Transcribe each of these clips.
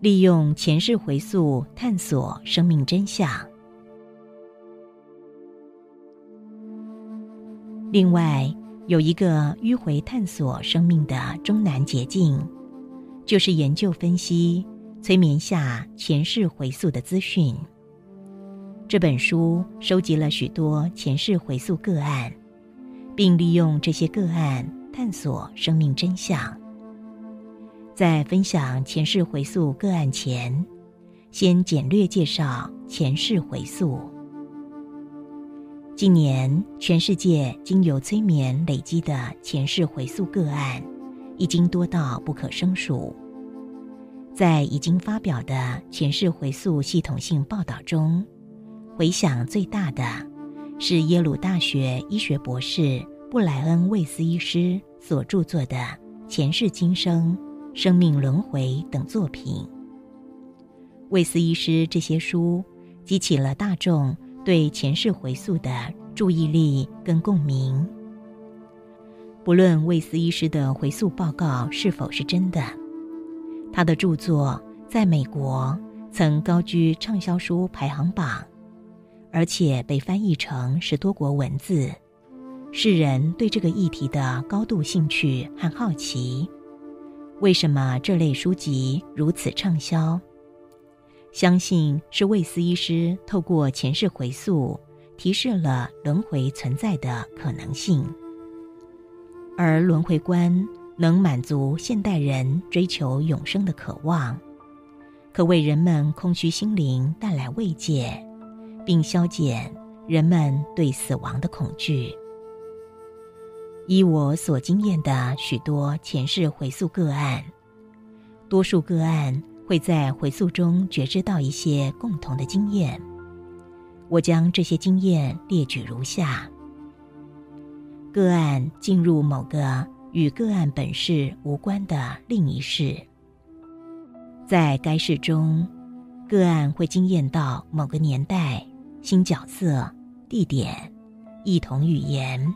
利用前世回溯探索生命真相。另外，有一个迂回探索生命的终南捷径，就是研究分析催眠下前世回溯的资讯。这本书收集了许多前世回溯个案，并利用这些个案探索生命真相。在分享前世回溯个案前，先简略介绍前世回溯。近年，全世界经由催眠累积的前世回溯个案，已经多到不可胜数。在已经发表的前世回溯系统性报道中，回响最大的，是耶鲁大学医学博士布莱恩·魏斯医师所著作的《前世今生》。生命轮回等作品，魏斯医师这些书激起了大众对前世回溯的注意力跟共鸣。不论魏斯医师的回溯报告是否是真的，他的著作在美国曾高居畅销书排行榜，而且被翻译成十多国文字，世人对这个议题的高度兴趣和好奇。为什么这类书籍如此畅销？相信是魏斯医师透过前世回溯，提示了轮回存在的可能性。而轮回观能满足现代人追求永生的渴望，可为人们空虚心灵带来慰藉，并消减人们对死亡的恐惧。依我所经验的许多前世回溯个案，多数个案会在回溯中觉知到一些共同的经验。我将这些经验列举如下：个案进入某个与个案本世无关的另一世，在该世中，个案会经验到某个年代、新角色、地点、异同语言。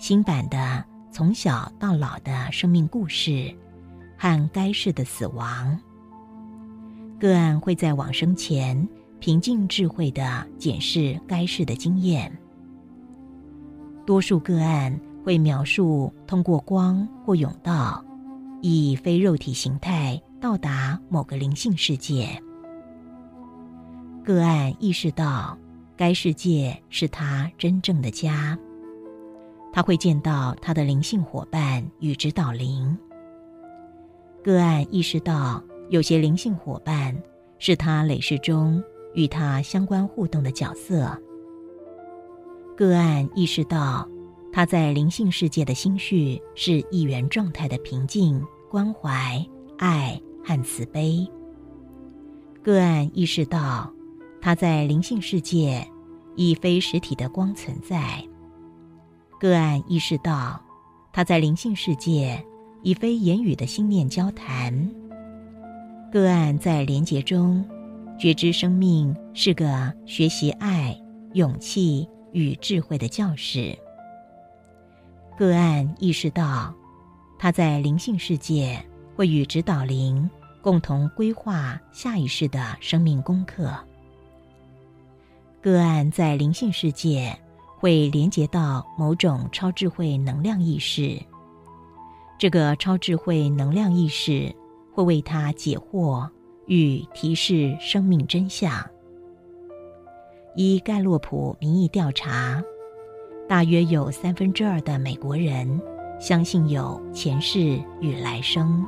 新版的从小到老的生命故事，和该世的死亡。个案会在往生前平静智慧的检视该世的经验。多数个案会描述通过光或甬道，以非肉体形态到达某个灵性世界。个案意识到该世界是他真正的家。他会见到他的灵性伙伴与指导灵。个案意识到有些灵性伙伴是他累世中与他相关互动的角色。个案意识到他在灵性世界的心绪是一元状态的平静、关怀、爱和慈悲。个案意识到他在灵性世界以非实体的光存在。个案意识到，他在灵性世界以非言语的心念交谈。个案在连结中觉知生命是个学习爱、勇气与智慧的教室。个案意识到，他在灵性世界会与指导灵共同规划下一世的生命功课。个案在灵性世界。会连接到某种超智慧能量意识，这个超智慧能量意识会为他解惑与提示生命真相。依盖洛普民意调查，大约有三分之二的美国人相信有前世与来生。